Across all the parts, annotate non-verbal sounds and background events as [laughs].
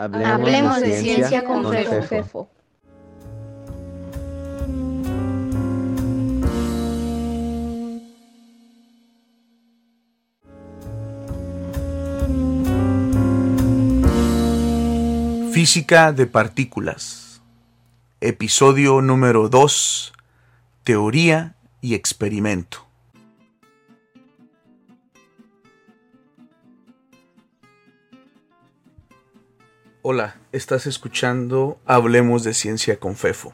Hablemos, de, ciencia, con, Fefo. Física de partículas. Episodio número 2. Teoría y experimento. Hola, estás escuchando Hablemos de Ciencia con Fefo.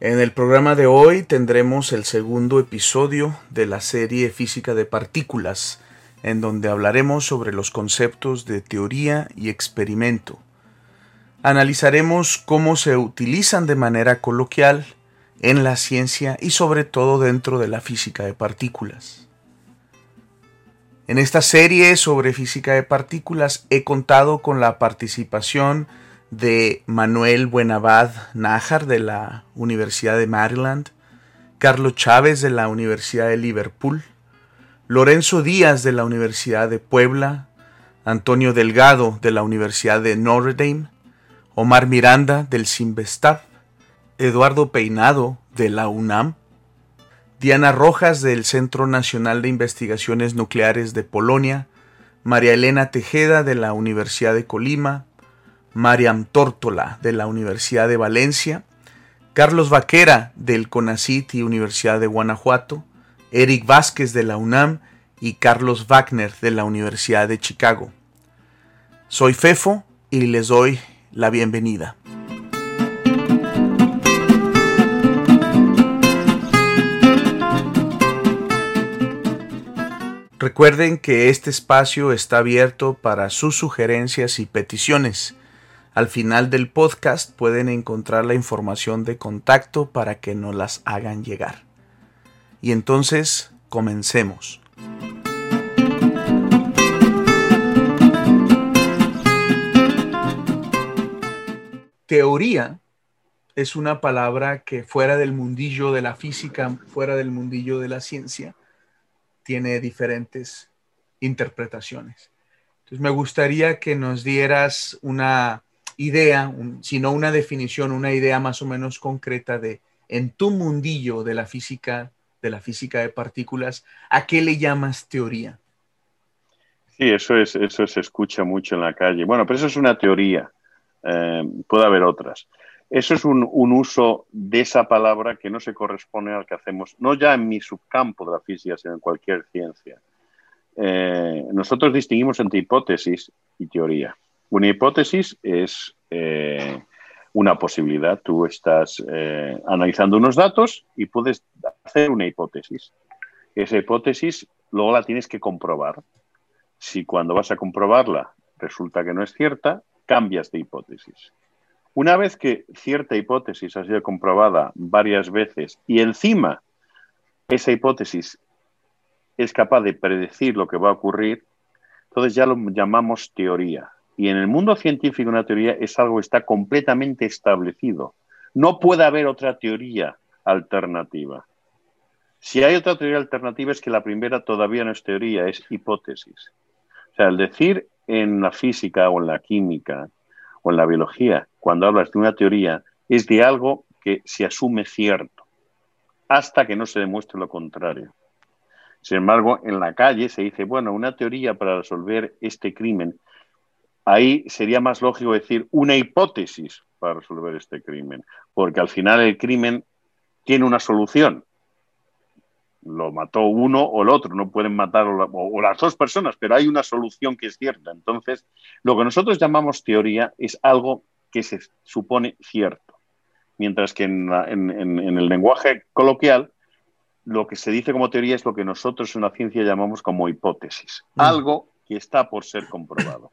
En el programa de hoy tendremos el segundo episodio de la serie Física de Partículas, en donde hablaremos sobre los conceptos de teoría y experimento. Analizaremos cómo se utilizan de manera coloquial en la ciencia y sobre todo dentro de la física de partículas. En esta serie sobre física de partículas he contado con la participación de Manuel Buenabad Nájar de la Universidad de Maryland, Carlos Chávez de la Universidad de Liverpool, Lorenzo Díaz de la Universidad de Puebla, Antonio Delgado de la Universidad de Notre Dame, Omar Miranda del Simvestab, Eduardo Peinado de la UNAM, Diana Rojas del Centro Nacional de Investigaciones Nucleares de Polonia, María Elena Tejeda de la Universidad de Colima, Mariam Tórtola de la Universidad de Valencia, Carlos Vaquera del CONACIT y Universidad de Guanajuato, Eric Vázquez de la UNAM y Carlos Wagner de la Universidad de Chicago. Soy Fefo y les doy la bienvenida. Recuerden que este espacio está abierto para sus sugerencias y peticiones. Al final del podcast pueden encontrar la información de contacto para que nos las hagan llegar. Y entonces, comencemos. Teoría es una palabra que fuera del mundillo de la física, fuera del mundillo de la ciencia, tiene diferentes interpretaciones. Entonces me gustaría que nos dieras una idea, si no una definición, una idea más o menos concreta de en tu mundillo de la física, de la física de partículas, ¿a qué le llamas teoría? Sí, eso es, eso se escucha mucho en la calle. Bueno, pero eso es una teoría. Eh, puede haber otras. Eso es un, uso de esa palabra que no se corresponde al que hacemos, no ya en mi subcampo de la física, sino en cualquier ciencia. Eh, nosotros distinguimos entre hipótesis y teoría. Una hipótesis es eh, una posibilidad. Tú estás eh, analizando unos datos y puedes hacer una hipótesis. Esa hipótesis luego la tienes que comprobar. Si cuando vas a comprobarla resulta que no es cierta, cambias de hipótesis. Una vez que cierta hipótesis ha sido comprobada varias veces y encima esa hipótesis es capaz de predecir lo que va a ocurrir, entonces ya lo llamamos teoría. Y en el mundo científico una teoría es algo que está completamente establecido. No puede haber otra teoría alternativa. Si hay otra teoría alternativa es que la primera todavía no es teoría, es hipótesis. O sea, el decir en la física o en la química en la biología, cuando hablas de una teoría, es de algo que se asume cierto, hasta que no se demuestre lo contrario. Sin embargo, en la calle se dice, bueno, una teoría para resolver este crimen, ahí sería más lógico decir una hipótesis para resolver este crimen, porque al final el crimen tiene una solución, lo mató uno o el otro, no pueden matar o, las dos personas, pero hay una solución que es cierta. Entonces, lo que nosotros llamamos teoría es algo que se supone cierto, mientras que en, el lenguaje coloquial lo que se dice como teoría es lo que nosotros en la ciencia llamamos como hipótesis, mm. algo que está por ser comprobado.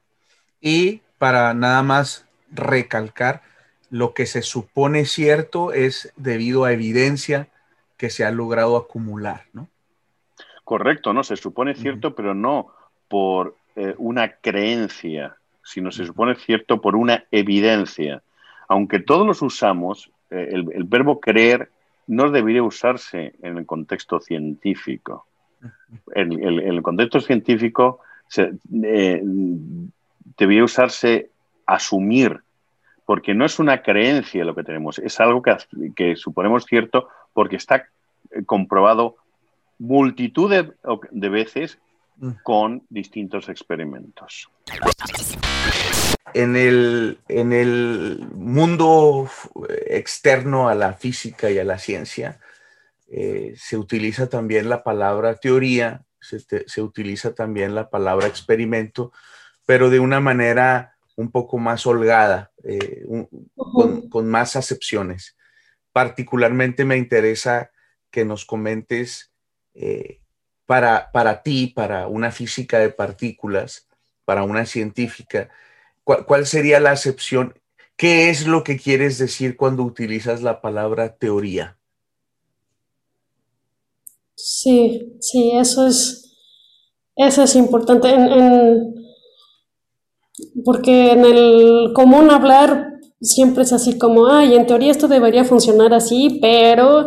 Y para nada más recalcar, lo que se supone cierto es debido a evidencia que se ha logrado acumular, ¿no? Correcto, ¿no? Se supone cierto, pero no por eh, una creencia, sino se supone cierto por una evidencia. Aunque todos los usamos, eh, el, verbo creer no debería usarse en el contexto científico. En, el contexto científico se, eh, debería usarse asumir, porque no es una creencia lo que tenemos, es algo que, que suponemos cierto porque está eh, comprobado multitud de, veces mm. con distintos experimentos. En el, en el, mundo externo a la física y a la ciencia, eh, se utiliza también la palabra teoría, se, utiliza también la palabra experimento, pero de una manera un poco más holgada, eh, con, más acepciones. Particularmente me interesa que nos comentes eh, para, para ti, para una física de partículas, para una científica, ¿cuál, sería la acepción? ¿Qué es lo que quieres decir cuando utilizas la palabra teoría? Sí, sí, eso es, eso es importante. Porque en el común hablar siempre es así como, ay, en teoría esto debería funcionar así, pero,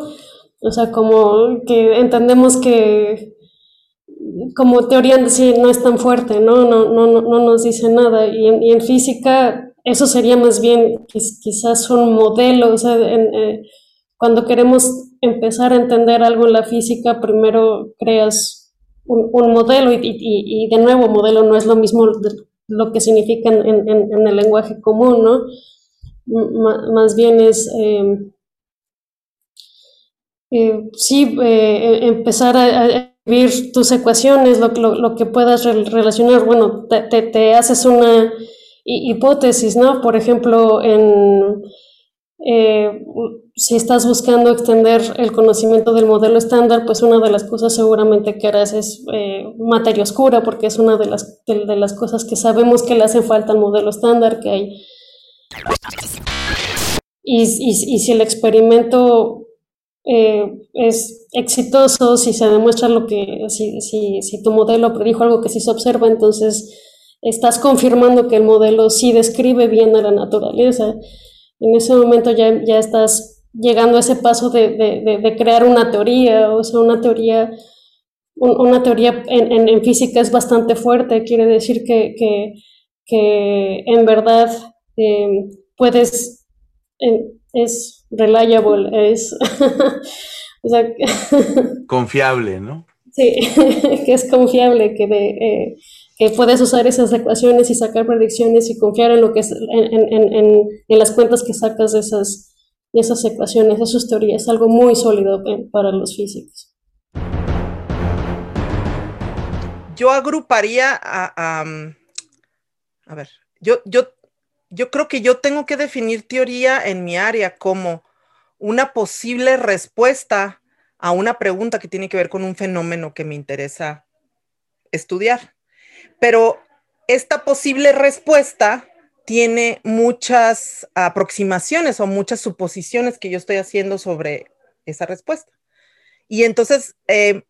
o sea, como que entendemos que como teoría en sí no es tan fuerte, ¿no? No, no, no, no nos dice nada. Y en, y en, física eso sería más bien quizás un modelo, o sea, en, eh, cuando queremos empezar a entender algo en la física, primero creas un, modelo y, de nuevo, modelo no es lo mismo lo que significa en, el lenguaje común, ¿no? Más bien es, em, eh, sí, eh, empezar a, escribir tus ecuaciones, lo, que puedas relacionar, bueno, te, te haces una hipótesis, ¿no? Por ejemplo, en eh, si estás buscando extender el conocimiento del modelo estándar, pues una de las cosas seguramente que harás es eh, materia oscura, porque es una de las, de, las cosas que sabemos que le hace falta al modelo estándar que hay. Y, si el experimento eh, es exitoso, si se demuestra lo que, si, tu modelo predijo algo que sí se observa, entonces estás confirmando que el modelo sí describe bien a la naturaleza. En ese momento ya, estás llegando a ese paso de, crear una teoría, o sea, una teoría, una teoría en, física es bastante fuerte, quiere decir que en verdad eh, puedes, es reliable, es... [laughs] [laughs] confiable, ¿no? Sí, [laughs] que es confiable, que de, eh, que puedes usar esas ecuaciones y sacar predicciones y confiar en lo que es, en, en, en, las cuentas que sacas de esas, de esas ecuaciones, eso es teoría, es algo muy sólido eh, para los físicos. Yo agruparía a, a, ver, yo, yo, yo creo que yo tengo que definir teoría en mi área como una posible respuesta a una pregunta que tiene que ver con un fenómeno que me interesa estudiar. Pero esta posible respuesta tiene muchas aproximaciones o muchas suposiciones que yo estoy haciendo sobre esa respuesta. Y entonces, eh,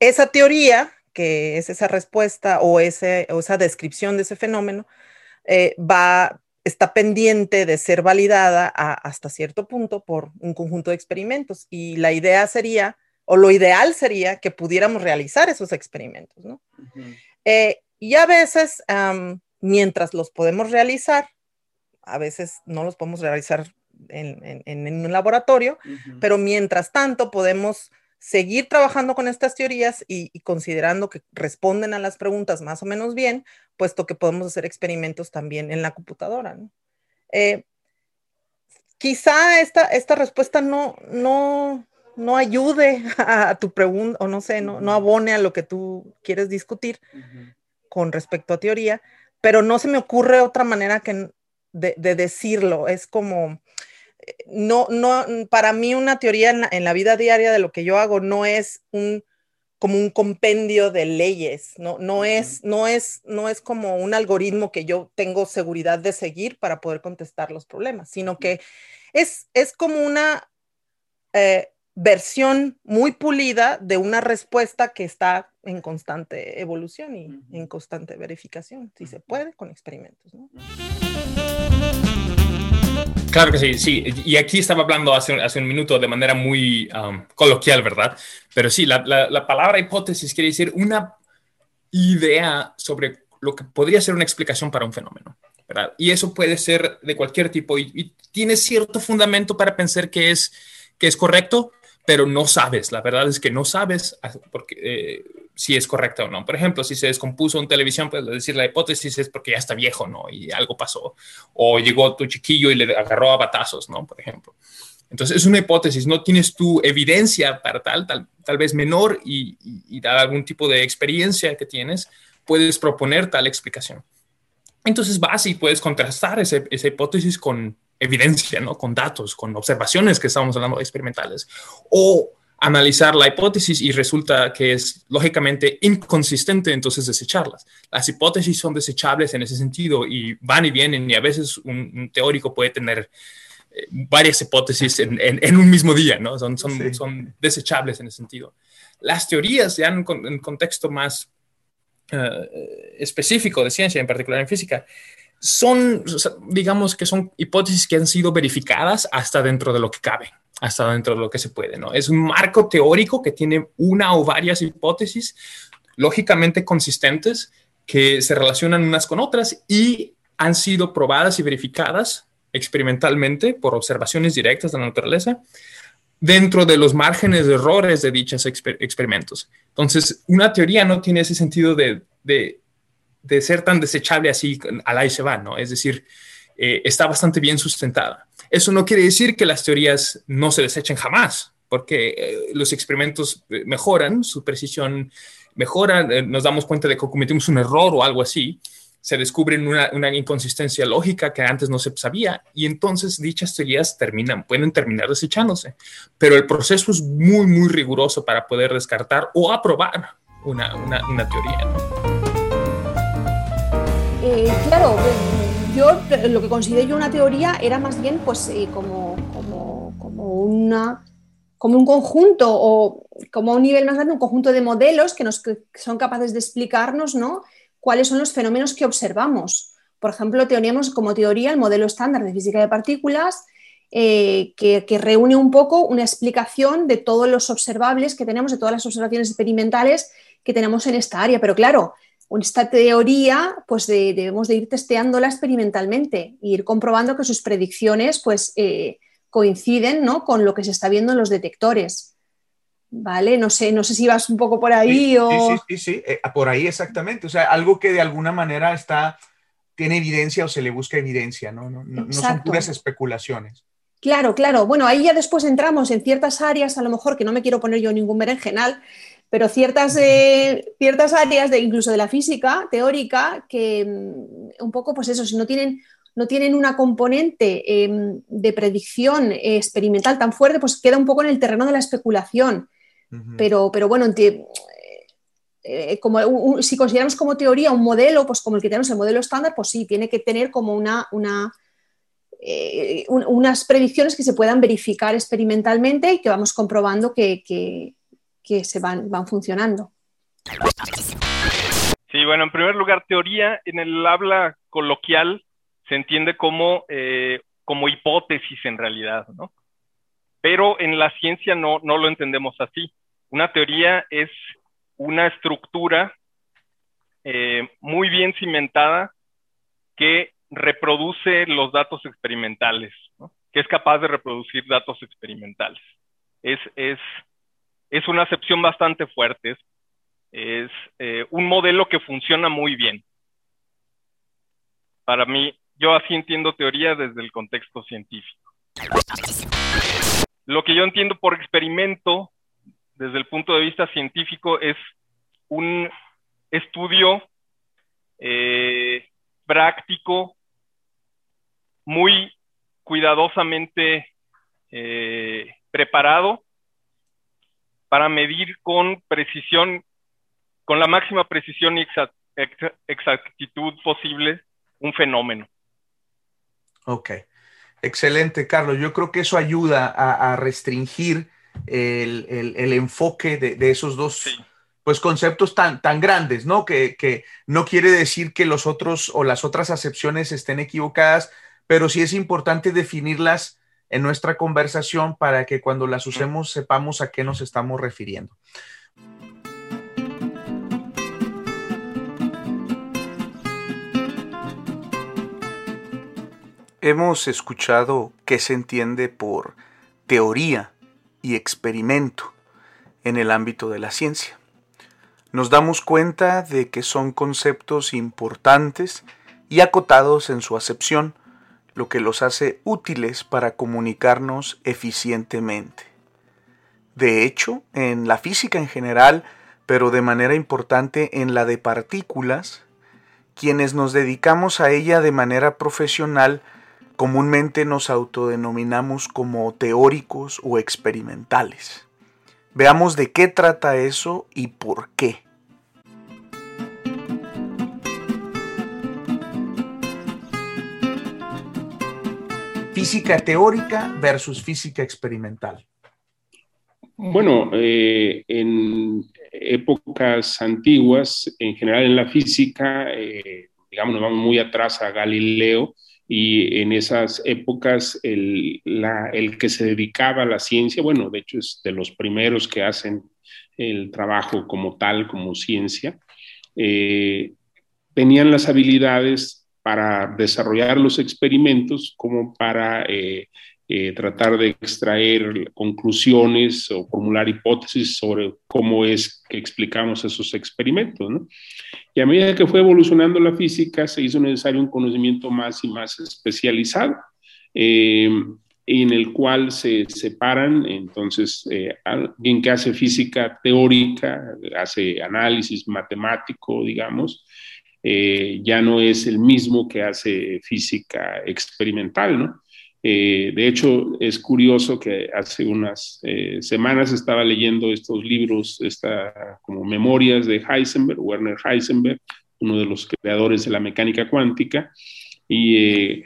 esa teoría, que es esa respuesta o, ese, o esa descripción de ese fenómeno, eh, va, está pendiente de ser validada hasta cierto punto por un conjunto de experimentos. Y la idea sería, o lo ideal sería que pudiéramos realizar esos experimentos, ¿no? Y a veces, mientras los podemos realizar, a veces no los podemos realizar en, un laboratorio, pero mientras tanto podemos seguir trabajando con estas teorías y, considerando que responden a las preguntas más o menos bien, puesto que podemos hacer experimentos también en la computadora. Eh, quizá esta, esta respuesta no, no, no ayude [laughs] a, tu pregunta, o no sé, no, no, abone a lo que tú quieres discutir, con respecto a teoría, pero no se me ocurre otra manera que de, decirlo. Es como, no, no, para mí una teoría en la, vida diaria de lo que yo hago no es un como un compendio de leyes, no, no, es, no, es, no es como un algoritmo que yo tengo seguridad de seguir para poder contestar los problemas, sino que es, es como una eh, versión muy pulida de una respuesta que está en constante evolución y en constante verificación, si se puede, con experimentos. Claro que sí, sí. Y aquí estaba hablando hace, hace un minuto de manera muy um, coloquial, ¿verdad? Pero sí, la, la, palabra hipótesis quiere decir una idea sobre lo que podría ser una explicación para un fenómeno. ¿verdad? Y eso puede ser de cualquier tipo y, tiene cierto fundamento para pensar que es, que es correcto, pero no sabes. La verdad es que no sabes porque, eh, si es correcto o no. Por ejemplo, si se descompuso en televisión, pues decir la hipótesis es porque ya está viejo, ¿no? Y algo pasó. O llegó tu chiquillo y le agarró a batazos, ¿no? Por ejemplo. Entonces es una hipótesis, no tienes tu evidencia para tal, tal, tal vez menor y, y, dada algún tipo de experiencia que tienes, puedes proponer tal explicación. Entonces vas y puedes contrastar ese, esa hipótesis con evidencia, ¿no? Con datos, con observaciones que estamos hablando experimentales. O analizar la hipótesis y resulta que es lógicamente inconsistente, entonces desecharlas. Las hipótesis son desechables en ese sentido y van y vienen y a veces un teórico puede tener varias hipótesis en, un mismo día, ¿no? Son, son, son, desechables en ese sentido. Las teorías, ya en, un contexto más eh, específico de ciencia, en particular en física, son, digamos que son hipótesis que han sido verificadas hasta dentro de lo que cabe, hasta dentro de lo que se puede, ¿no? Es un marco teórico que tiene una o varias hipótesis lógicamente consistentes que se relacionan unas con otras y han sido probadas y verificadas experimentalmente por observaciones directas de la naturaleza dentro de los márgenes de errores de dichos experimentos. Entonces, una teoría no tiene ese sentido de, de, ser tan desechable así al ahí se va, ¿no? Es decir, eh, está bastante bien sustentada. Eso no quiere decir que las teorías no se desechen jamás, porque eh, los experimentos eh, mejoran, su precisión mejora, nos damos cuenta de que cometimos un error o algo así, se descubre una, inconsistencia lógica que antes no se sabía y entonces dichas teorías terminan, pueden terminar desechándose. Pero el proceso es muy, muy riguroso para poder descartar o aprobar una, una, una teoría. Eh, claro, yo lo que considero yo una teoría era más bien pues eh, como, como, como, una como un conjunto o como un nivel más grande, un conjunto de modelos que, nos, que son capaces de explicarnos, ¿no? cuáles son los fenómenos que observamos. Por ejemplo, teníamos como teoría el modelo estándar de física de partículas, eh, que, reúne un poco una explicación de todos los observables que tenemos, de todas las observaciones experimentales que tenemos en esta área. Pero claro, esta teoría, pues debemos de ir testeándola experimentalmente e ir comprobando que sus predicciones pues, eh, coinciden ¿no? con lo que se está viendo en los detectores. ¿vale? No sé, no sé si vas un poco por ahí o... Sí, sí, sí, eh, por ahí exactamente. O sea, algo que de alguna manera está, tiene evidencia o se le busca evidencia, ¿no? No, no, son puras especulaciones. Claro, claro. Bueno, ahí ya después entramos en ciertas áreas, a lo mejor que no me quiero poner yo ningún berenjenal, pero ciertas, eh, ciertas áreas de incluso de la física teórica que mm, un poco, pues eso, si no tienen, no tienen una componente em, de predicción experimental tan fuerte, pues queda un poco en el terreno de la especulación. Pero, pero bueno, eh, como si consideramos como teoría un modelo, pues como el que tenemos el modelo estándar, pues sí, tiene que tener como una, una eh, unas predicciones que se puedan verificar experimentalmente y que vamos comprobando que, que, se van, van funcionando. Sí, bueno, en primer lugar, teoría en el habla coloquial se entiende como, eh, como hipótesis en realidad, ¿no? Pero en la ciencia no, no lo entendemos así. Una teoría es una estructura eh, muy bien cimentada que reproduce los datos experimentales, que es capaz de reproducir datos experimentales. Es, una acepción bastante fuerte, es, eh, un modelo que funciona muy bien. Para mí, yo así entiendo teoría desde el contexto científico. Lo que yo entiendo por experimento desde el punto de vista científico es un estudio eh, práctico, muy cuidadosamente eh, preparado para medir con precisión, con la máxima precisión y exactitud posible un fenómeno. Ok, excelente, Carlos. Yo creo que eso ayuda a restringir el, enfoque de, esos dos pues, conceptos tan, tan grandes, ¿no? Que, no quiere decir que los otros o las otras acepciones estén equivocadas, pero sí es importante definirlas en nuestra conversación para que cuando las usemos sepamos a qué nos estamos refiriendo. Hemos escuchado qué se entiende por teoría y experimento en el ámbito de la ciencia. Nos damos cuenta de que son conceptos importantes y acotados en su acepción, lo que los hace útiles para comunicarnos eficientemente. De hecho, en la física en general, pero de manera importante en la de partículas, quienes nos dedicamos a ella de manera profesional comúnmente nos autodenominamos como teóricos o experimentales. Veamos de qué trata eso y por qué. Física teórica versus física experimental. Bueno, eh, en épocas antiguas, en general en la física, eh, digamos, nos vamos muy atrás a Galileo, y en esas épocas el, que se dedicaba a la ciencia, bueno, de hecho es de los primeros que hacen el trabajo como tal, como ciencia, eh, tenían las habilidades para desarrollar los experimentos como para eh, eh, tratar de extraer conclusiones o formular hipótesis sobre cómo es que explicamos esos experimentos. ¿no? Y a medida que fue evolucionando la física, se hizo necesario un conocimiento más y más especializado, eh, en el cual se separan, entonces, eh, alguien que hace física teórica, hace análisis matemático, digamos, ya no es el mismo que hace física experimental, ¿no? Eh, de hecho, es curioso que hace unas eh, semanas estaba leyendo estos libros, esta, como memorias de Heisenberg, Werner Heisenberg, uno de los creadores de la mecánica cuántica, y eh,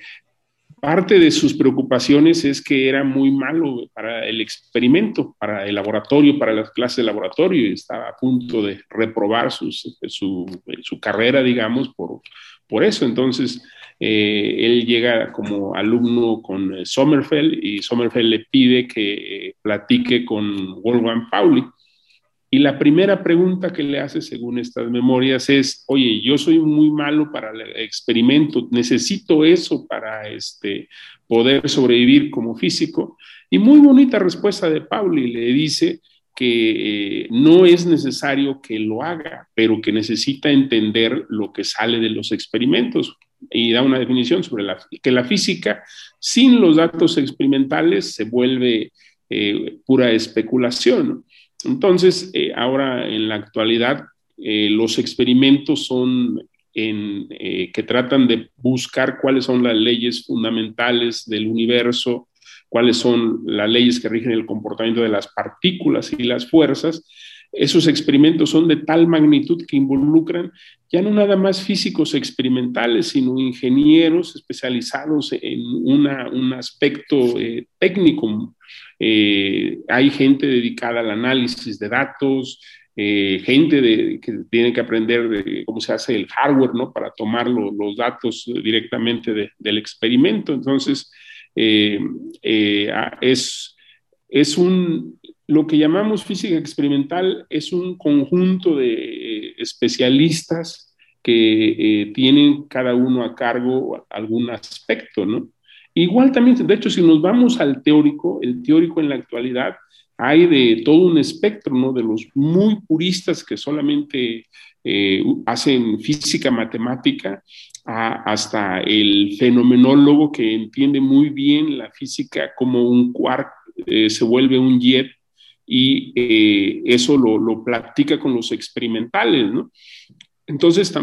parte de sus preocupaciones es que era muy malo para el experimento, para el laboratorio, para las clases de laboratorio, y estaba a punto de reprobar su, su carrera, digamos, por, por eso. Entonces, eh, él llega como alumno con eh, Sommerfeld y Sommerfeld le pide que eh, platique con Wolfgang Pauli. Y la primera pregunta que le hace, según estas memorias, es, oye, yo soy muy malo para el experimento, necesito eso para este, poder sobrevivir como físico. Y muy bonita respuesta de Pauli, le dice, que eh, no es necesario que lo haga, pero que necesita entender lo que sale de los experimentos. Y da una definición sobre que la física sin los datos experimentales se vuelve eh, pura especulación. Entonces, eh, ahora en la actualidad, los experimentos son en, que tratan de buscar cuáles son las leyes fundamentales del universo, cuáles son las leyes que rigen el comportamiento de las partículas y las fuerzas, esos experimentos son de tal magnitud que involucran ya no nada más físicos experimentales, sino ingenieros especializados en un aspecto eh, técnico. Eh, hay gente dedicada al análisis de datos, eh, gente que tiene que aprender de cómo se hace el hardware, ¿no? Para tomar los datos directamente del experimento. Entonces, eh, es, es un, lo que llamamos física experimental es un conjunto de especialistas que tienen cada uno a cargo algún aspecto, ¿no? Igual también, de hecho, si nos vamos al teórico, el teórico en la actualidad, hay de todo un espectro, ¿no? De los muy puristas que solamente hacen física matemática hasta el fenomenólogo que entiende muy bien la física como un quark eh, se vuelve un jet y eh, eso lo, lo, practica con los experimentales, ¿no? Entonces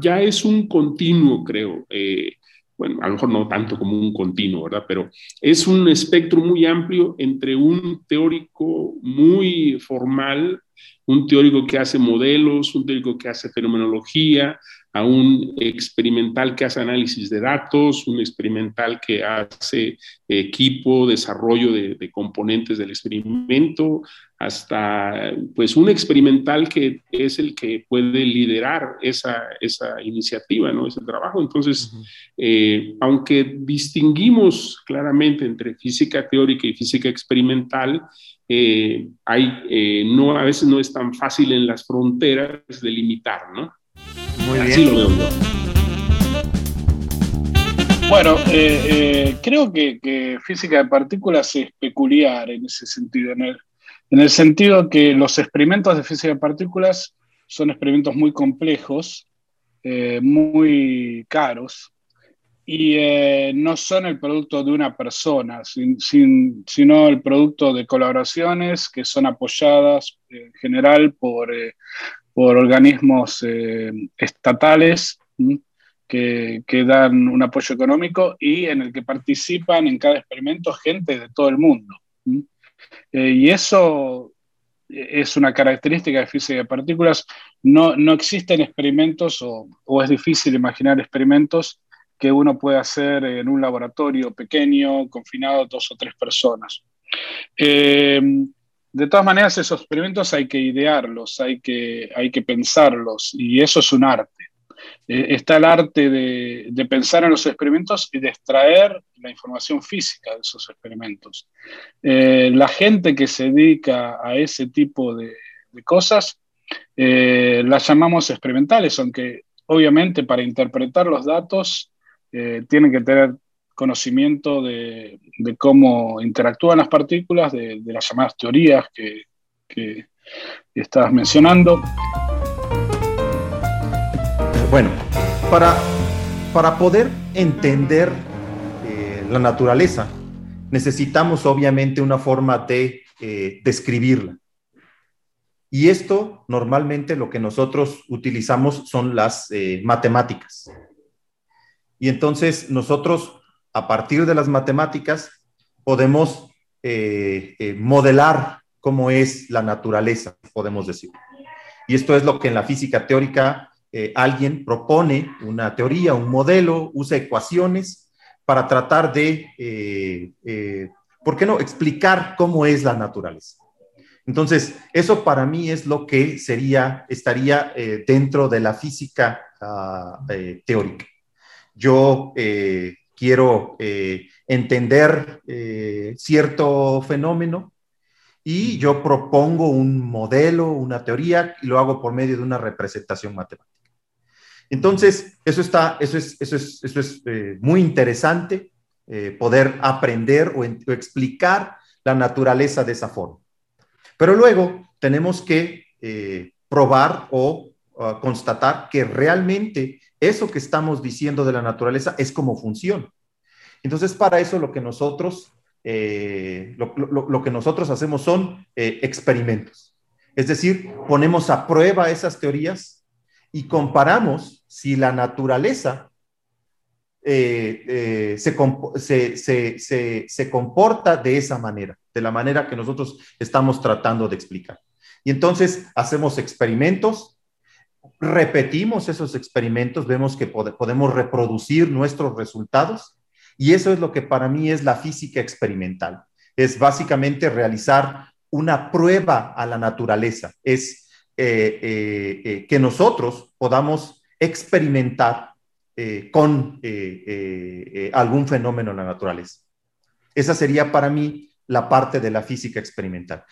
ya es un continuo, creo. Eh, bueno, a lo mejor no tanto como un continuo, ¿verdad? Pero es un espectro muy amplio entre un teórico muy formal, un teórico que hace modelos, un teórico que hace fenomenología, a un experimental que hace análisis de datos, un experimental que hace equipo, desarrollo de, componentes del experimento, hasta pues un experimental que es el que puede liderar esa, esa iniciativa, ¿no? ese trabajo. Entonces, eh, aunque distinguimos claramente entre física teórica y física experimental, eh, hay, eh, no, a veces no es tan fácil en las fronteras delimitar, ¿no? Muy bien. Bueno, eh, eh, creo que, física de partículas es peculiar en ese sentido, en el, en el sentido que los experimentos de física de partículas son experimentos muy complejos, eh, muy caros, y no son el producto de una persona, sino el producto de colaboraciones que son apoyadas en general por, por organismos estatales que, dan un apoyo económico y en el que participan en cada experimento gente de todo el mundo. Eh, y eso es una característica de física de partículas. No, no existen experimentos o, o, es difícil imaginar experimentos que uno pueda hacer en un laboratorio pequeño, confinado a dos o tres personas. Eh, de todas maneras, esos experimentos hay que idearlos, hay que, hay que pensarlos y eso es un arte. Eh, está el arte de, pensar en los experimentos y de extraer la información física de esos experimentos. Eh, la gente que se dedica a ese tipo de, cosas eh, las llamamos experimentales, aunque obviamente para interpretar los datos tienen que tener conocimiento de, cómo interactúan las partículas, de, las llamadas teorías que, que estabas mencionando. Bueno, para, para poder entender eh, la naturaleza, necesitamos obviamente una forma de eh, describirla. Y esto normalmente lo que nosotros utilizamos son las eh, matemáticas. Y entonces nosotros, a partir de las matemáticas, podemos modelar cómo es la naturaleza, podemos decir. Y esto es lo que en la física teórica eh, alguien propone una teoría, un modelo, usa ecuaciones para tratar de, eh, eh, ¿por qué no?, explicar cómo es la naturaleza. Entonces, eso para mí es lo que sería, estaría dentro de la física ah, teórica. Yo quiero entender cierto fenómeno, y yo propongo un modelo, una teoría, y lo hago por medio de una representación matemática. Entonces, eso, está, eso es, eso es, eso es eh, muy interesante, eh, poder aprender o, explicar la naturaleza de esa forma. Pero luego tenemos que eh, probar o uh, constatar que realmente eso que estamos diciendo de la naturaleza es como funciona. Entonces, para eso lo que nosotros, lo, lo, que nosotros hacemos son experimentos. Es decir, ponemos a prueba esas teorías y comparamos si la naturaleza eh, eh, se, comporta de esa manera, de la manera que nosotros estamos tratando de explicar. Y entonces hacemos experimentos, repetimos esos experimentos, vemos que podemos reproducir nuestros resultados y eso es lo que para mí es la física experimental. Es básicamente realizar una prueba a la naturaleza, es eh, eh, eh, que nosotros podamos experimentar con algún fenómeno en la naturaleza. Esa sería para mí la parte de la física experimental.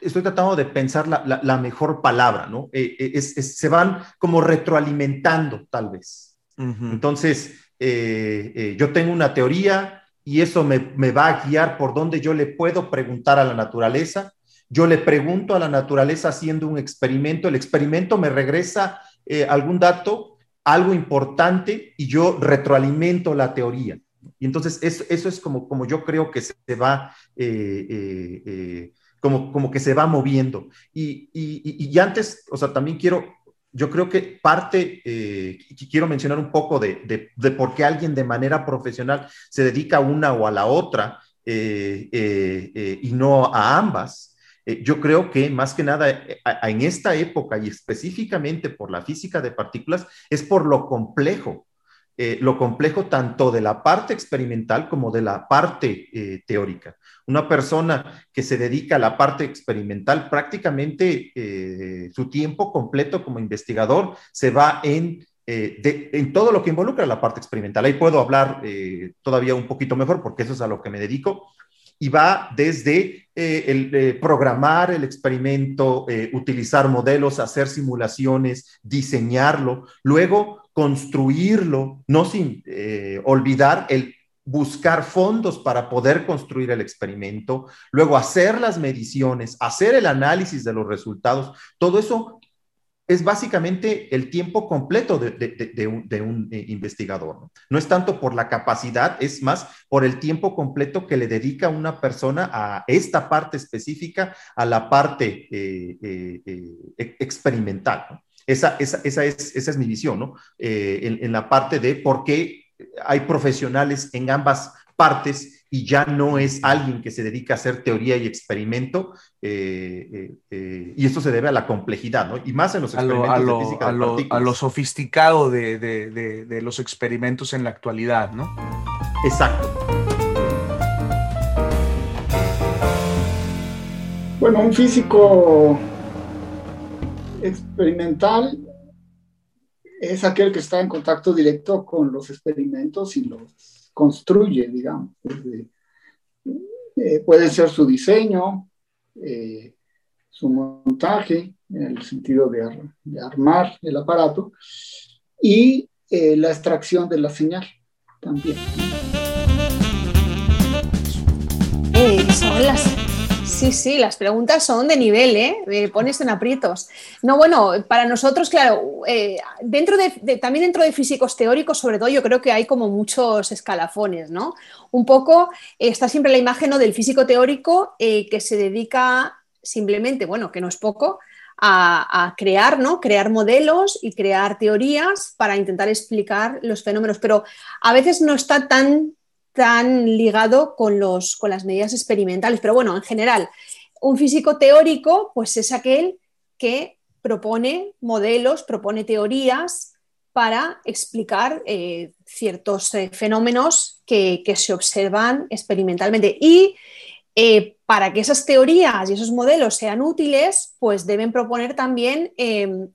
Estoy tratando de pensar la, mejor palabra, ¿no? se van como retroalimentando, tal vez. Entonces, yo tengo una teoría y eso me, me, va a guiar por donde yo le puedo preguntar a la naturaleza yo le pregunto a la naturaleza haciendo un experimento, el experimento me regresa eh, algún dato, algo importante, y yo retroalimento la teoría. Y entonces eso, eso es como, como yo creo que se va, eh, eh, como, como que se va moviendo. Y, y, antes, o sea, también quiero, yo creo que parte, quiero mencionar un poco de, de, de, por qué alguien de manera profesional se dedica a una o a la otra y no a ambas. Eh, yo creo que más que nada eh, en esta época y específicamente por la física de partículas es por lo complejo, eh, lo complejo tanto de la parte experimental como de la parte teórica. Una persona que se dedica a la parte experimental, prácticamente su tiempo completo como investigador se va en todo lo que involucra la parte experimental. Ahí puedo hablar todavía un poquito mejor porque eso es a lo que me dedico, y va desde eh, eh, programar el experimento, eh, utilizar modelos, hacer simulaciones, diseñarlo, luego construirlo, no sin eh, olvidar el buscar fondos para poder construir el experimento, luego hacer las mediciones, hacer el análisis de los resultados, todo eso es básicamente el tiempo completo de, un, eh, investigador. ¿no? es tanto por la capacidad, es más por el tiempo completo que le dedica una persona a esta parte específica, a la parte eh, eh, experimental. Esa, esa, esa, es, esa, es, mi visión, ¿no? En, en la parte de por qué hay profesionales en ambas partes y ya no es alguien que se dedica a hacer teoría y experimento, eh, eh, eh, y esto se debe a la complejidad, ¿no? Y más en los experimentos a lo, de física a lo, a lo sofisticado de, de, de, de, los experimentos en la actualidad, ¿no? Exacto. Bueno, un físico experimental es aquel que está en contacto directo con los experimentos y los construye, digamos. Eh, puede ser su diseño, eh, su montaje, en el sentido de, armar el aparato, y eh, la extracción de la señal también. Sí, sí, las preguntas son de nivel, ¿eh? Me pones en aprietos. No, bueno, para nosotros, claro, eh, dentro de, también dentro de físicos teóricos, sobre todo, yo creo que hay como muchos escalafones, ¿no? Un poco está siempre la imagen ¿no? del físico teórico eh, que se dedica simplemente, bueno, que no es poco, a, crear, ¿no? Crear modelos y crear teorías para intentar explicar los fenómenos, pero a veces no está tan tan ligado con, los, con las medidas experimentales. Pero bueno, en general, un físico teórico pues es aquel que propone modelos, propone teorías para explicar eh, ciertos eh, fenómenos que, que, se observan experimentalmente. Y eh, para que esas teorías y esos modelos sean útiles, pues deben proponer también em,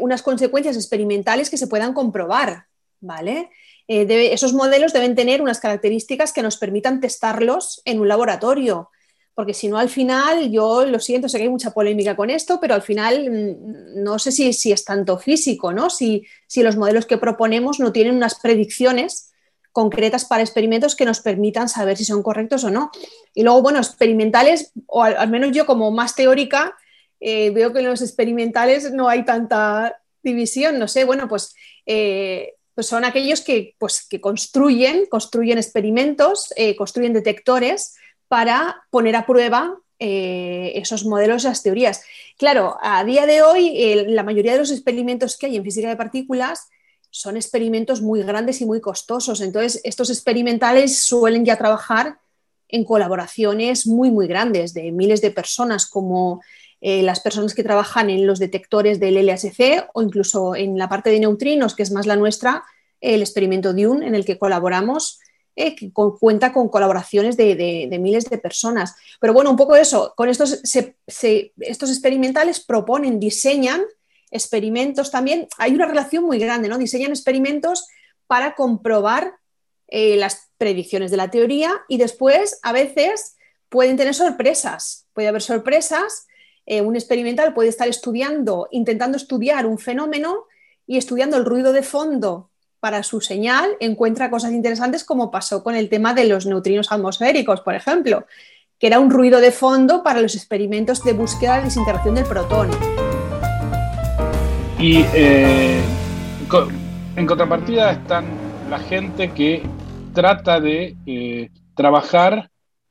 unas consecuencias experimentales que se puedan comprobar, ¿vale? Eh, esos modelos deben tener unas características que nos permitan testarlos en un laboratorio, porque si no al final, yo lo siento, sé que hay mucha polémica con esto, pero al final mm, no sé si, si es tanto físico, ¿no? Si, si los modelos que proponemos no tienen unas predicciones concretas para experimentos que nos permitan saber si son correctos o no. Y luego, bueno, experimentales, o al, menos yo como más teórica, eh, veo que en los experimentales no hay tanta división, no sé, bueno, pues eh, pues son aquellos que, pues, que construyen, construyen experimentos, eh, construyen detectores para poner a prueba eh, esos modelos, esas teorías. Claro, a día de hoy la mayoría de los experimentos que hay en física de partículas son experimentos muy grandes y muy costosos. Entonces, estos experimentales suelen ya trabajar en colaboraciones muy, muy grandes de miles de personas, como eh, las personas que trabajan en los detectores del LHC o incluso en la parte de neutrinos, que es más la nuestra, el experimento DUNE, en el que colaboramos, eh, que cuenta con colaboraciones de, miles de personas. Pero bueno, un poco eso, con estos, estos experimentales proponen, diseñan experimentos también, hay una relación muy grande, ¿no? Diseñan experimentos para comprobar eh, las predicciones de la teoría y después a veces pueden tener sorpresas, puede haber sorpresas eh, un experimental puede estar estudiando, intentando estudiar un fenómeno y estudiando el ruido de fondo para su señal, encuentra cosas interesantes como pasó con el tema de los neutrinos atmosféricos, por ejemplo, que era un ruido de fondo para los experimentos de búsqueda de desintegración del protón. Y eh, en contrapartida están la gente que trata de eh, trabajar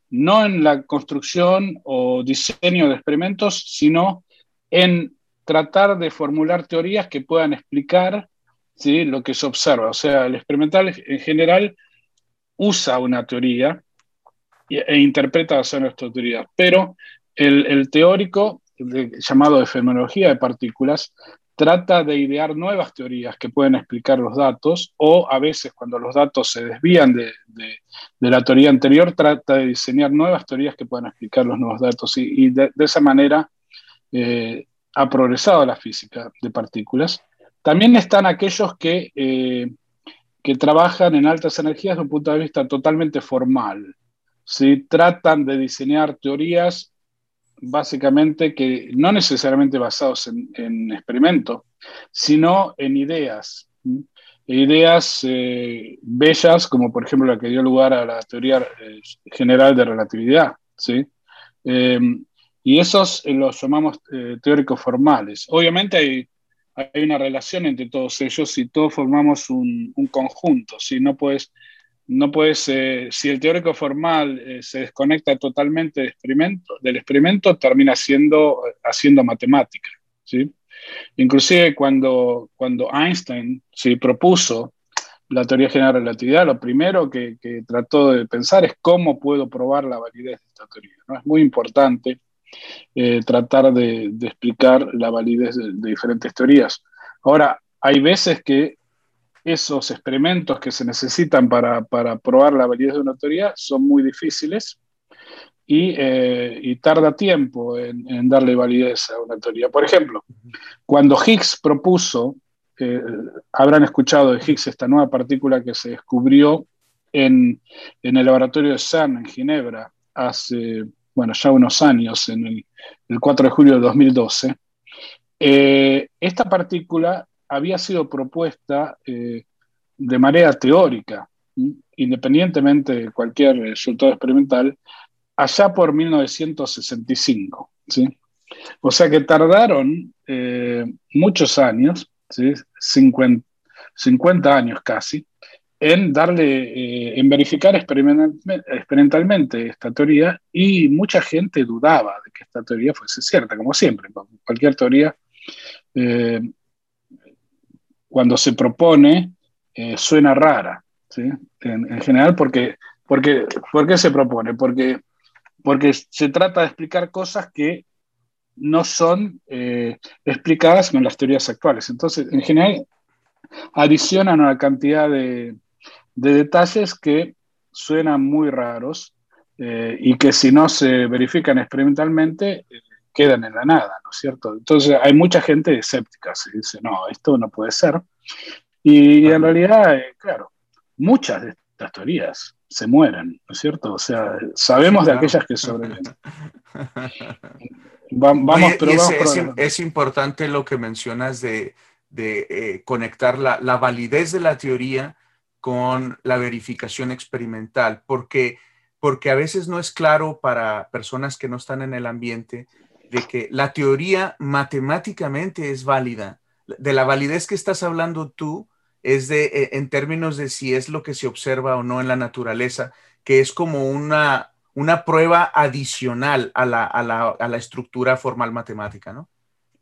no en la construcción o diseño de experimentos, sino en tratar de formular teorías que puedan explicar lo que se observa. O sea, el experimental en general usa una teoría e interpreta esa nuestra teoría, pero el, el teórico, llamado de fenomenología de partículas, trata de idear nuevas teorías que pueden explicar los datos o a veces cuando los datos se desvían de, la teoría anterior, trata de diseñar nuevas teorías que puedan explicar los nuevos datos y, de, esa manera eh, ha progresado la física de partículas. También están aquellos que, eh, que trabajan en altas energías desde un punto de vista totalmente formal. ¿sí? Tratan de diseñar teorías básicamente que no necesariamente basados en, experimentos, sino en ideas. ideas eh, bellas, como por ejemplo la que dio lugar a la teoría eh, general de relatividad. ¿sí? Em, y esos los llamamos teóricos formales. Obviamente hay, hay, una relación entre todos ellos y todos formamos un, un conjunto. ¿sí? No puedes no puedes, eh, si el teórico formal eh, se desconecta totalmente del experimento, del experimento termina siendo, haciendo matemática. ¿sí? Inclusive cuando, cuando Einstein ¿sí? propuso la teoría general de relatividad, lo primero que, trató de pensar es cómo puedo probar la validez de esta teoría. ¿no? Es muy importante eh, tratar de, explicar la validez de, de diferentes teorías. Ahora, hay veces que esos experimentos que se necesitan para, probar la validez de una teoría son muy difíciles y, eh, tarda tiempo en, darle validez a una teoría. Por ejemplo, cuando Higgs propuso, eh, habrán escuchado de Higgs esta nueva partícula que se descubrió en, el laboratorio de CERN en Ginebra hace, bueno, ya unos años, en el, 4 de julio de 2012. Eh, esta partícula había sido propuesta eh, de manera teórica, independientemente de cualquier resultado experimental, allá por 1965. ¿sí? O sea que tardaron eh, muchos años, ¿sí? 50, 50, años casi, en darle, eh, en verificar experimentalmente esta teoría y mucha gente dudaba de que esta teoría fuese cierta, como siempre, cualquier teoría cuando se propone eh, suena rara, en, general, porque, porque, ¿por qué se propone? Porque, porque se trata de explicar cosas que no son eh, explicadas en las teorías actuales. Entonces, en general, adicionan una cantidad de, detalles que suenan muy raros eh, y que si no se verifican experimentalmente, quedan en la nada, ¿no es cierto? Entonces hay mucha gente escéptica, se dice, no, esto no puede ser. Y, en realidad, eh, claro, muchas de estas teorías se mueren, ¿no es cierto? O sea, sabemos de aquellas que sobreviven. vamos, pero es, importante lo que mencionas de, eh, conectar la, la, validez de la teoría con la verificación experimental, porque, porque a veces no es claro para personas que no están en el ambiente de que la teoría matemáticamente es válida. De la validez que estás hablando tú es de, eh, en términos de si es lo que se observa o no en la naturaleza, que es como una, una prueba adicional a la, a, la, a la estructura formal matemática, ¿no?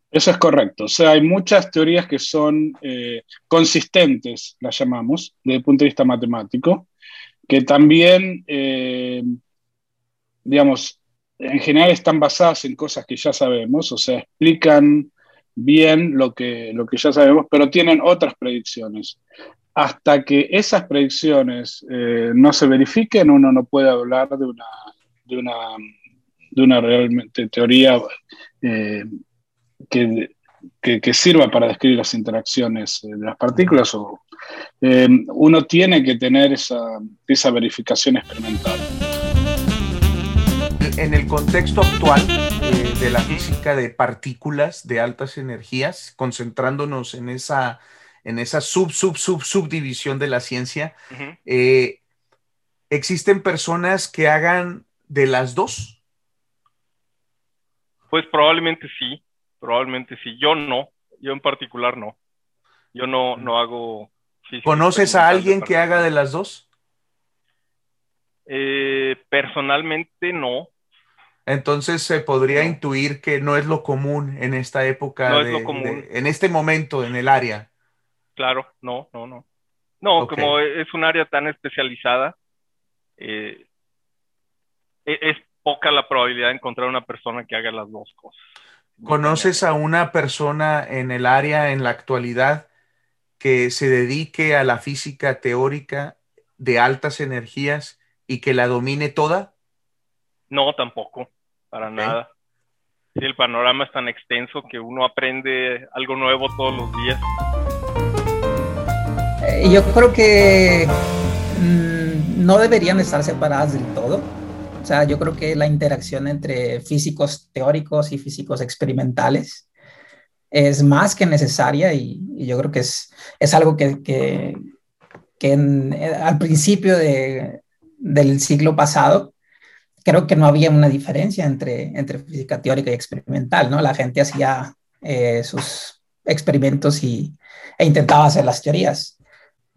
Eso es correcto. O sea, hay muchas teorías que son eh, consistentes, las llamamos, desde el punto de vista matemático, que también, eh, digamos, en general están basadas en cosas que ya sabemos, o sea, explican bien lo que, lo que ya sabemos, pero tienen otras predicciones. Hasta que esas predicciones eh, no se verifiquen, uno no puede hablar de una, de una, de una realmente teoría eh, que, que, sirva para describir las interacciones de las partículas. O, eh, uno tiene que tener esa, esa verificación experimental en el contexto actual eh, de la física de partículas de altas energías, concentrándonos en esa, en esa sub, sub, sub, subdivisión de la ciencia, eh, ¿existen personas que hagan de las dos? Pues probablemente sí, probablemente sí. Yo no, yo en particular no. Yo no, no hago... ¿Conoces a alguien que haga de las dos? Eh, personalmente no, entonces se podría intuir que no es lo común en esta época, no es lo común. en este momento en el área. Claro, no, no, no. No, como es un área tan especializada, eh, e-, es poca la probabilidad de encontrar una persona que haga las dos cosas. ¿Conoces a una persona en el área en la actualidad que se dedique a la física teórica de altas energías y que la domine toda? No, tampoco para nada. el panorama es tan extenso que uno aprende algo nuevo todos los días. Eh, yo creo que mm, no deberían estar separadas del todo. O sea, yo creo que la interacción entre físicos teóricos y físicos experimentales es más que necesaria y, yo creo que es, es algo que, que, que eh, al principio de, del siglo pasado creo que no había una diferencia entre, entre física teórica y experimental, ¿no? La gente hacía eh, sus experimentos y, e intentaba hacer las teorías.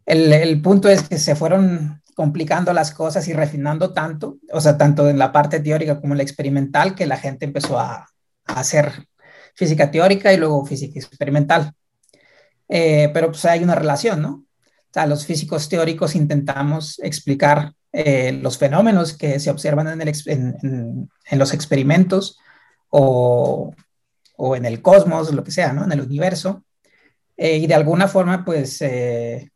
El, el, punto es que se fueron complicando las cosas y refinando tanto, o sea, tanto en la parte teórica como en la experimental, que la gente empezó a, a hacer física teórica y luego física experimental. Eh, pero pues hay una relación, ¿no? O sea, los físicos teóricos intentamos explicar eh, los fenómenos que se observan en, los experimentos o, o, en el cosmos, lo que sea, ¿no? En el universo. Eh, y de alguna forma, pues, eh,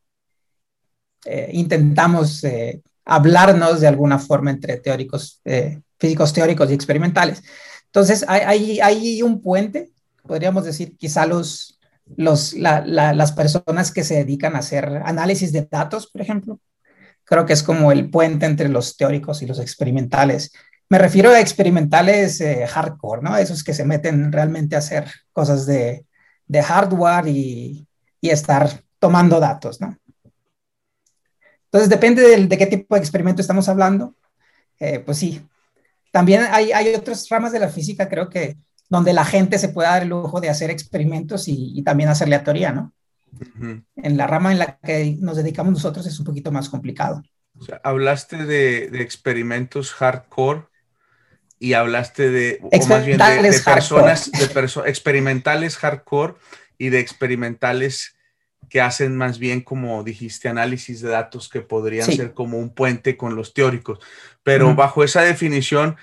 intentamos hablarnos de alguna forma entre teóricos, físicos teóricos y experimentales. Entonces, hay, hay, un puente, podríamos decir, quizá los, los, la, la, las personas que se dedican a hacer análisis de datos, por ejemplo, creo que es como el puente entre los teóricos y los experimentales. Me refiero a experimentales eh, hardcore, ¿no? Esos que se meten realmente a hacer cosas de, de hardware y, y, estar tomando datos, ¿no? Entonces, depende de, de qué tipo de experimento estamos hablando. Eh, pues sí. También hay, hay otras ramas de la física, creo que, donde la gente se puede dar el lujo de hacer experimentos y, también hacerle a teoría, ¿no? En la rama en la que nos dedicamos nosotros es un poquito más complicado. O sea, hablaste de, de, experimentos hardcore y hablaste de, o más bien de, de personas, de perso experimentales hardcore y de experimentales que hacen más bien, como dijiste, análisis de datos que podrían sí. ser como un puente con los teóricos. Pero uh -huh. bajo esa definición,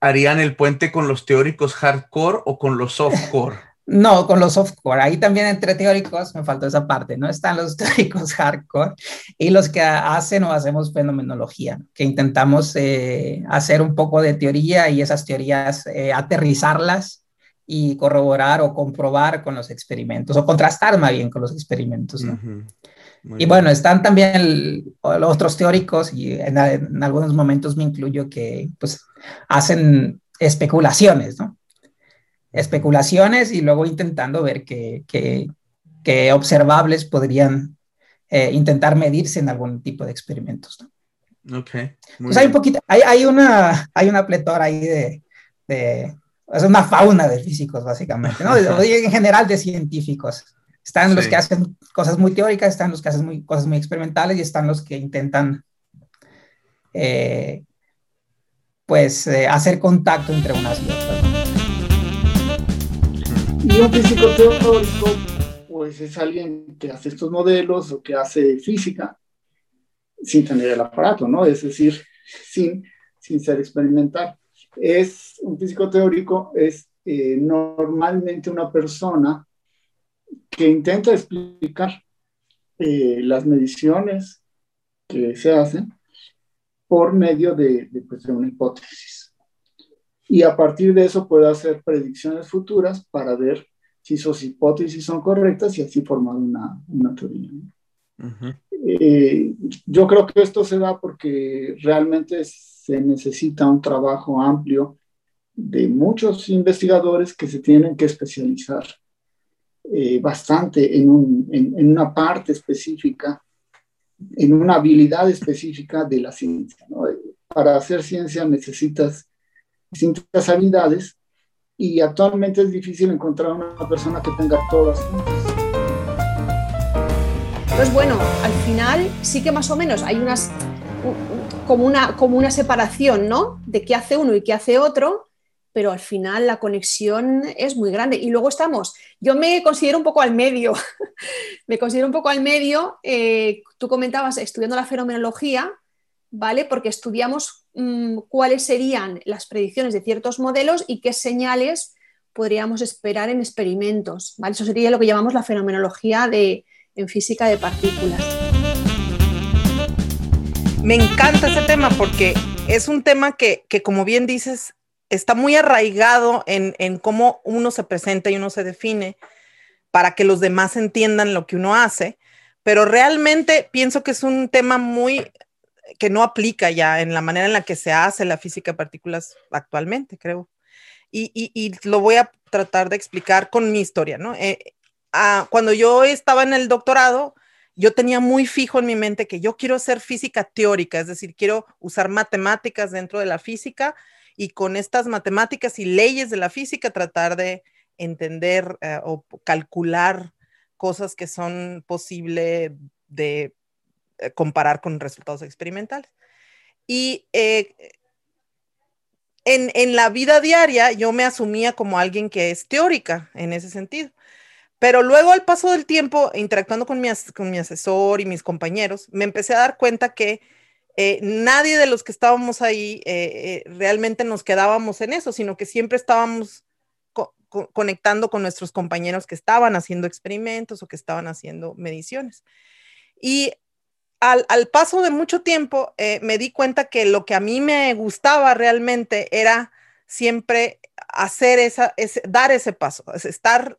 ¿harían el puente con los teóricos hardcore o con los softcore? No, con los softcore. Ahí también entre teóricos, me faltó esa parte, ¿no? Están los [laughs] teóricos hardcore y los que hacen o hacemos fenomenología, que intentamos eh, hacer un poco de teoría y esas teorías eh, aterrizarlas y corroborar o comprobar con los experimentos, o contrastar más bien con los experimentos, ¿no? Uh -huh. Y bueno, están también el, los otros teóricos, y en, en algunos momentos me incluyo, que pues hacen especulaciones, ¿no? Especulaciones y luego intentando ver qué, qué, qué observables podrían eh, intentar medirse en algún tipo de experimentos. ¿no? Ok. Pues hay un poquito, hay, hay, una, hay una pletora ahí de, de, es una fauna de físicos básicamente, ¿no? [laughs] en general de científicos. Están sí. los que hacen cosas muy teóricas, están los que hacen muy, cosas muy experimentales y están los que intentan eh, pues eh, hacer contacto entre unas y otras. Y un físico teórico, pues es alguien que hace estos modelos o que hace física sin tener el aparato, ¿no? Es decir, sin, sin ser experimental. Es un físico teórico, es eh, normalmente una persona que intenta explicar eh, las mediciones que se hacen por medio de, pues, de una hipótesis y a partir de eso puedo hacer predicciones futuras para ver si sus hipótesis son correctas y así formar una, una teoría. Uh -huh. eh, yo creo que esto se da porque realmente se necesita un trabajo amplio de muchos investigadores que se tienen que especializar eh, bastante en, un, en, en, una parte específica, en una habilidad específica de la ciencia. ¿no? Para hacer ciencia necesitas distintas habilidades y actualmente es difícil encontrar una persona que tenga todas Pues bueno, al final sí que más o menos hay unas como una, como una separación, ¿no? De qué hace uno y qué hace otro, pero al final la conexión es muy grande. Y luego estamos, yo me considero un poco al medio, [laughs] me considero un poco al medio, eh, tú comentabas estudiando la fenomenología, ¿vale? Porque estudiamos mmm, cuáles serían las predicciones de ciertos modelos y qué señales podríamos esperar en experimentos, ¿vale? Eso sería lo que llamamos la fenomenología de, en física de partículas. Me encanta ese tema porque es un tema que, que como bien dices, está muy arraigado en, en cómo uno se presenta y uno se define para que los demás entiendan lo que uno hace, pero realmente pienso que es un tema muy que no aplica ya en la manera en la que se hace la física de partículas actualmente, creo. y, lo voy a tratar de explicar con mi historia, ¿no? Eh, ah, cuando yo estaba en el doctorado, yo tenía muy fijo en mi mente que yo quiero hacer física teórica, es decir, quiero usar matemáticas dentro de la física y con estas matemáticas y leyes de la física tratar de entender eh, o calcular cosas que son posible de comparar con resultados experimentales. Y eh, en, en, la vida diaria yo me asumía como alguien que es teórica en ese sentido. Pero luego al paso del tiempo, interactuando con mi, con mi asesor y mis compañeros, me empecé a dar cuenta que eh, nadie de los que estábamos ahí eh, eh, realmente nos quedábamos en eso, sino que siempre estábamos conectando con nuestros compañeros que estaban haciendo experimentos o que estaban haciendo mediciones. Y al, al paso de mucho tiempo me di cuenta que lo que a mí me gustaba realmente era siempre hacer esa, dar ese paso, estar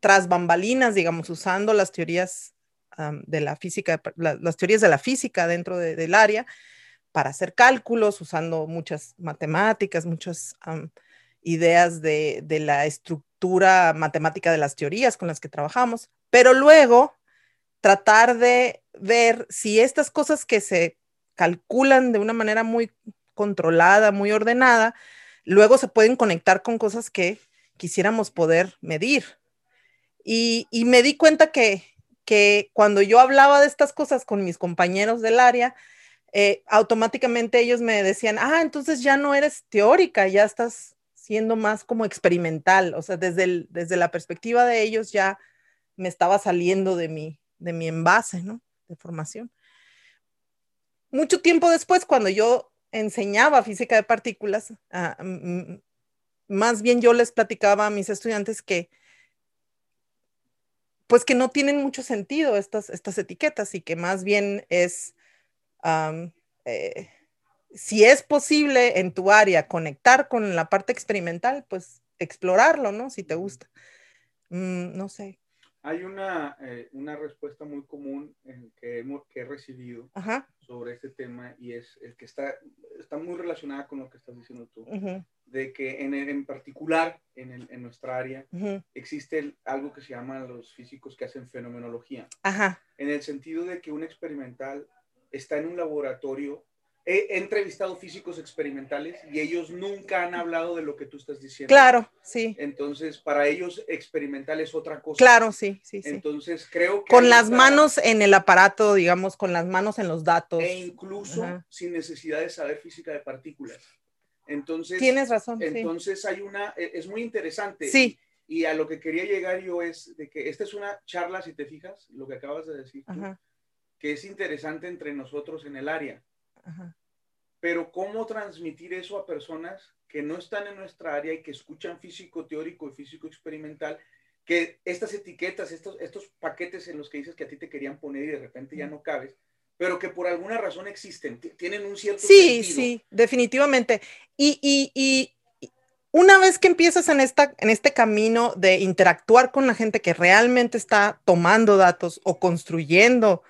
tras bambalinas, digamos, usando las teorías de la física, las teorías de la física dentro del área para hacer cálculos, usando muchas matemáticas, muchas ideas de, de, la estructura matemática de las teorías con las que trabajamos, pero luego tratar de ver si estas cosas que se calculan de una manera muy controlada, muy ordenada, luego se pueden conectar con cosas que quisiéramos poder medir. Y, me di cuenta que, que cuando yo hablaba de estas cosas con mis compañeros del área, eh, automáticamente ellos me decían, ah, entonces ya no eres teórica, ya estás siendo más como experimental. O sea, desde, desde la perspectiva de ellos ya me estaba saliendo de mi, de mi envase, ¿no? De formación. Mucho tiempo después, cuando yo enseñaba física de partículas, ah, más bien yo les platicaba a mis estudiantes que pues que no tienen mucho sentido estas, estas etiquetas y que más bien es, eh, si es posible en tu área conectar con la parte experimental, pues explorarlo, ¿no? Si te gusta. Mm, no sé. Hay una, eh, una, respuesta muy común en que, hemos, que he recibido sobre este tema y es el que está, está muy relacionada con lo que estás diciendo tú de que en, en particular en, en, nuestra área existe algo que se llama los físicos que hacen fenomenología. Ajá. En el sentido de que un experimental está en un laboratorio. He, entrevistado físicos experimentales y ellos nunca han hablado de lo que tú estás diciendo. Claro, sí. Entonces, para ellos experimental es otra cosa. Claro, sí, sí, sí. Entonces, creo que... Con las manos en el aparato, digamos, con las manos en los datos. E incluso sin necesidad de saber física de partículas. Entonces, tienes razón. Entonces hay una, e, es muy interesante. Sí. Y a lo que quería llegar yo es de que esta es una charla, si te fijas, lo que acabas de decir, que es interesante entre nosotros en el área. Pero cómo transmitir eso a personas que no están en nuestra área y que escuchan físico teórico y físico experimental, que estas etiquetas, estos, estos paquetes en los que dices que a ti te querían poner y de repente ya no cabes, pero que por alguna razón existen, tienen un cierto sí, Sí, sí, definitivamente. Y, y, y, una vez que empiezas en, esta, en este camino de interactuar con la gente que realmente está tomando datos o construyendo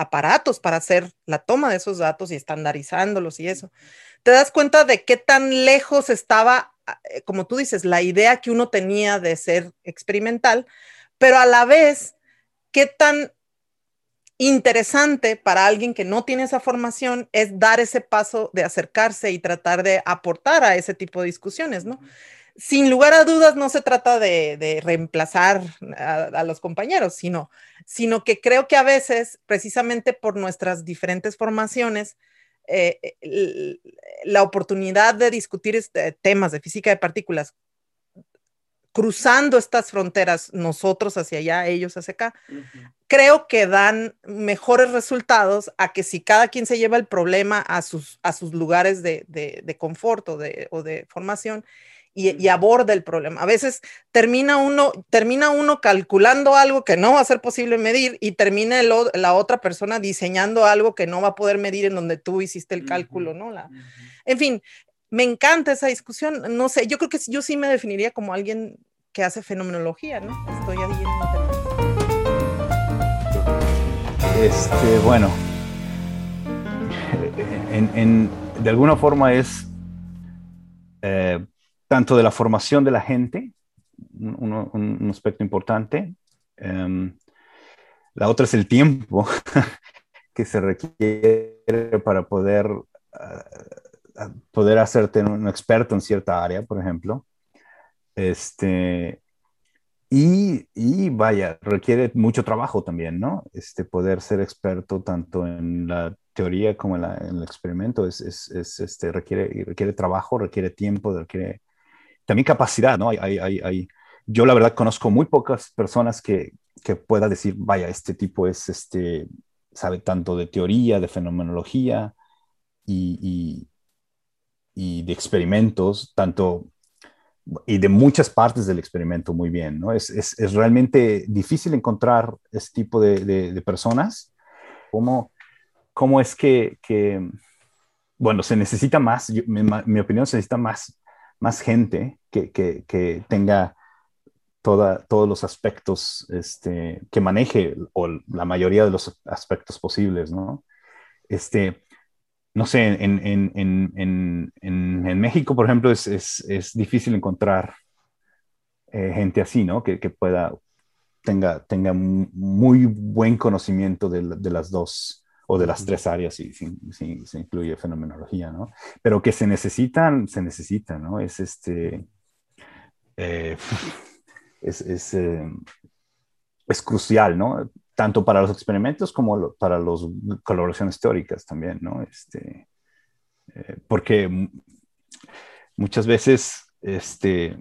aparatos para hacer la toma de esos datos y estandarizándolos y eso, te das cuenta de qué tan lejos estaba, eh, como tú dices, la idea que uno tenía de ser experimental, pero a la vez, qué tan interesante para alguien que no tiene esa formación es dar ese paso de acercarse y tratar de aportar a ese tipo de discusiones, ¿no? Sin lugar a dudas, no se trata de, reemplazar a, los compañeros, sino, sino que creo que a veces, precisamente por nuestras diferentes formaciones, eh, la oportunidad de discutir este, temas de física de partículas cruzando estas fronteras, nosotros hacia allá, ellos hacia acá, creo que dan mejores resultados a que si cada quien se lleva el problema a sus, a sus lugares de, de, confort o de, o de formación y, aborda el problema. A veces termina uno, termina uno calculando algo que no va a ser posible medir y termina la otra persona diseñando algo que no va a poder medir en donde tú hiciste el cálculo, ¿no? La, En fin, me encanta esa discusión. No sé, yo creo que yo sí me definiría como alguien que hace fenomenología, ¿no? Estoy ahí en Este, bueno, de alguna forma es, eh, tanto de la formación de la gente, un, aspecto importante. Em, la otra es el tiempo [laughs] que se requiere para poder, ah, poder hacerte un experto en cierta área, por ejemplo. Este, y, y, vaya, requiere mucho trabajo también, ¿no? Este, poder ser experto tanto en la teoría como en, el experimento es, es, este, requiere, requiere trabajo, requiere tiempo, requiere también capacidad, ¿no? Hay, hay, hay, yo la verdad conozco muy pocas personas que, que pueda decir, vaya, este tipo es, este, sabe tanto de teoría, de fenomenología y, y, y de experimentos, tanto y de muchas partes del experimento muy bien, ¿no? Es, es, es realmente difícil encontrar este tipo de, de, personas. ¿Cómo, ¿Cómo, es que, que, bueno, se necesita más, mi, mi, opinión, se necesita más, más gente que, que, que tenga toda, todos los aspectos, este, que maneje, o la mayoría de los aspectos posibles, ¿no? Este, no sé, en, en, en, en México, por ejemplo, es, es, es difícil encontrar eh, gente así, ¿no? Que, que, pueda, tenga, tenga muy buen conocimiento de, de las dos o de las tres áreas, si, si, incluye fenomenología, ¿no? Pero que se necesitan, se necesitan, ¿no? Es este... Eh, [laughs] es, es, eh, es crucial, ¿no? tanto para los experimentos como para las colaboraciones teóricas también, ¿no? Este, eh, porque muchas veces, este,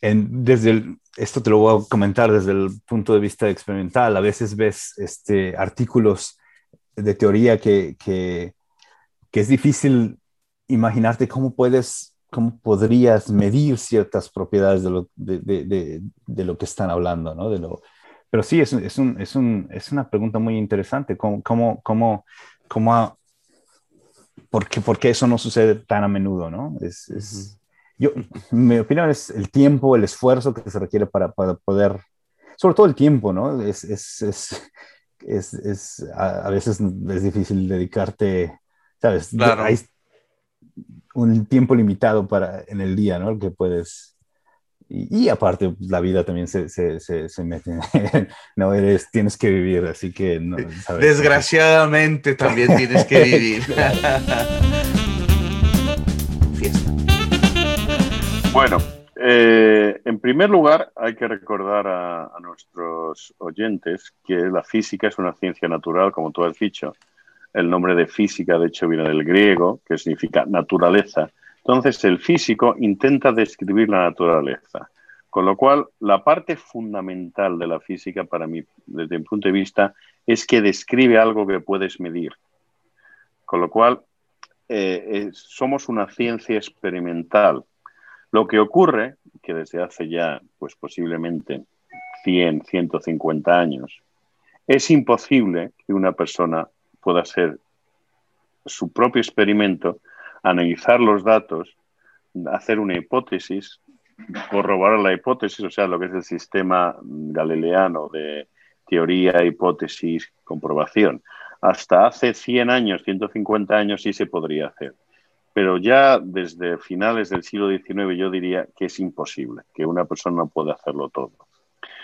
en, desde el, esto te lo voy a comentar desde el punto de vista experimental, a veces ves este, artículos de teoría que, que, que es difícil imaginarte cómo puedes, cómo podrías medir ciertas propiedades de lo, de, de, de lo que están hablando, ¿no? De lo, pero sí, es, es, un, es, un, es una pregunta muy interesante. ¿Cómo, cómo, cómo, cómo por, qué, por, qué, eso no sucede tan a menudo? ¿no? Es, es, yo, mi opinión es el tiempo, el esfuerzo que se requiere para, para poder, sobre todo el tiempo, ¿no? Es, es, es a, a, veces es difícil dedicarte, ¿sabes? Claro. Hay un tiempo limitado para, en el día, ¿no? Que puedes y, aparte, la vida también se, se, se, mete. [laughs] no eres, tienes que vivir, así que. No, ¿sabes? Desgraciadamente también tienes que vivir. [laughs] Fiesta. Bueno, eh, en primer lugar, hay que recordar a, nuestros oyentes que la física es una ciencia natural, como tú has dicho. El nombre de física, de hecho, viene del griego, que significa naturaleza entonces, el físico intenta describir la naturaleza, con lo cual la parte fundamental de la física para mí, desde mi punto de vista, es que describe algo que puedes medir. Con lo cual, eh, eh, somos una ciencia experimental. Lo que ocurre, que desde hace ya, pues posiblemente 100, 150 años, es imposible que una persona pueda hacer su propio experimento analizar los datos, hacer una hipótesis, corroborar la hipótesis, o sea, lo que es el sistema galileano de teoría, hipótesis, comprobación. Hasta hace 100 años, 150 años sí se podría hacer. Pero ya desde finales del siglo XIX yo diría que es imposible, que una persona puede hacerlo todo.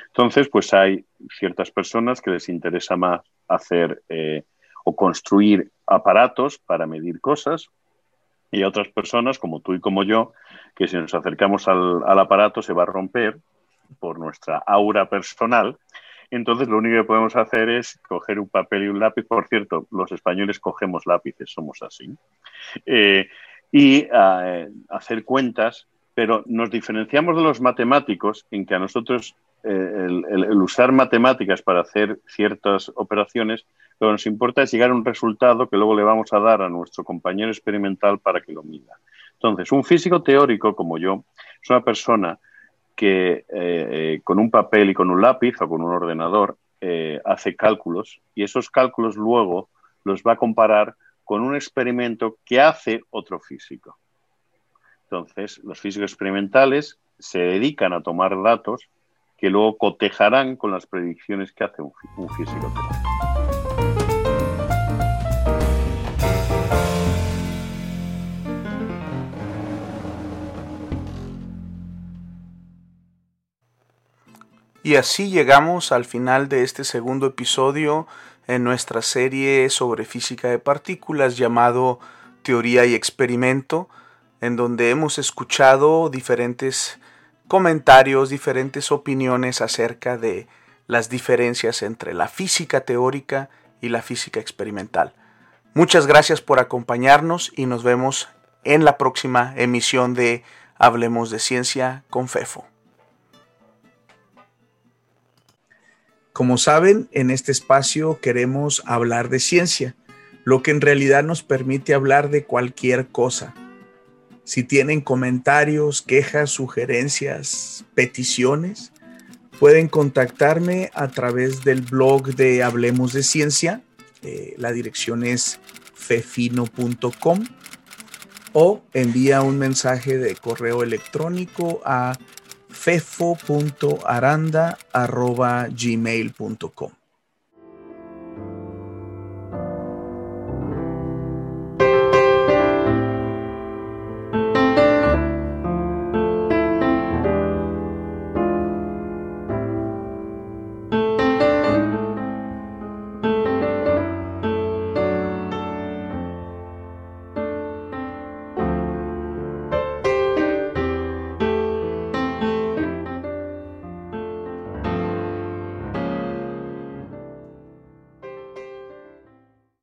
Entonces, pues hay ciertas personas que les interesa más hacer eh, o construir aparatos para medir cosas, y otras personas, como tú y como yo, que si nos acercamos al, al, aparato se va a romper por nuestra aura personal. Entonces lo único que podemos hacer es coger un papel y un lápiz. Por cierto, los españoles cogemos lápices, somos así. Eh, y hacer cuentas, pero nos diferenciamos de los matemáticos en que a nosotros eh, el, usar matemáticas para hacer ciertas operaciones lo que nos importa es llegar a un resultado que luego le vamos a dar a nuestro compañero experimental para que lo mida. Entonces, un físico teórico como yo es una persona que eh, con un papel y con un lápiz o con un ordenador hace cálculos y esos cálculos luego los va a comparar con un experimento que hace otro físico. Entonces, los físicos experimentales se dedican a tomar datos que luego cotejarán con las predicciones que hace un, un físico. Y así llegamos al final de este segundo episodio en nuestra serie sobre física de partículas llamado Teoría y Experimento, en donde hemos escuchado diferentes comentarios, diferentes opiniones acerca de las diferencias entre la física teórica y la física experimental. Muchas gracias por acompañarnos y nos vemos en la próxima emisión de Hablemos de Ciencia con FEFO. Como saben, en este espacio queremos hablar de ciencia, lo que en realidad nos permite hablar de cualquier cosa. Si tienen comentarios, quejas, sugerencias, peticiones, pueden contactarme a través del blog de Hablemos de Ciencia. Eh, la dirección es fefino.com o envía un mensaje de correo electrónico a fefo.aranda.gmail.com.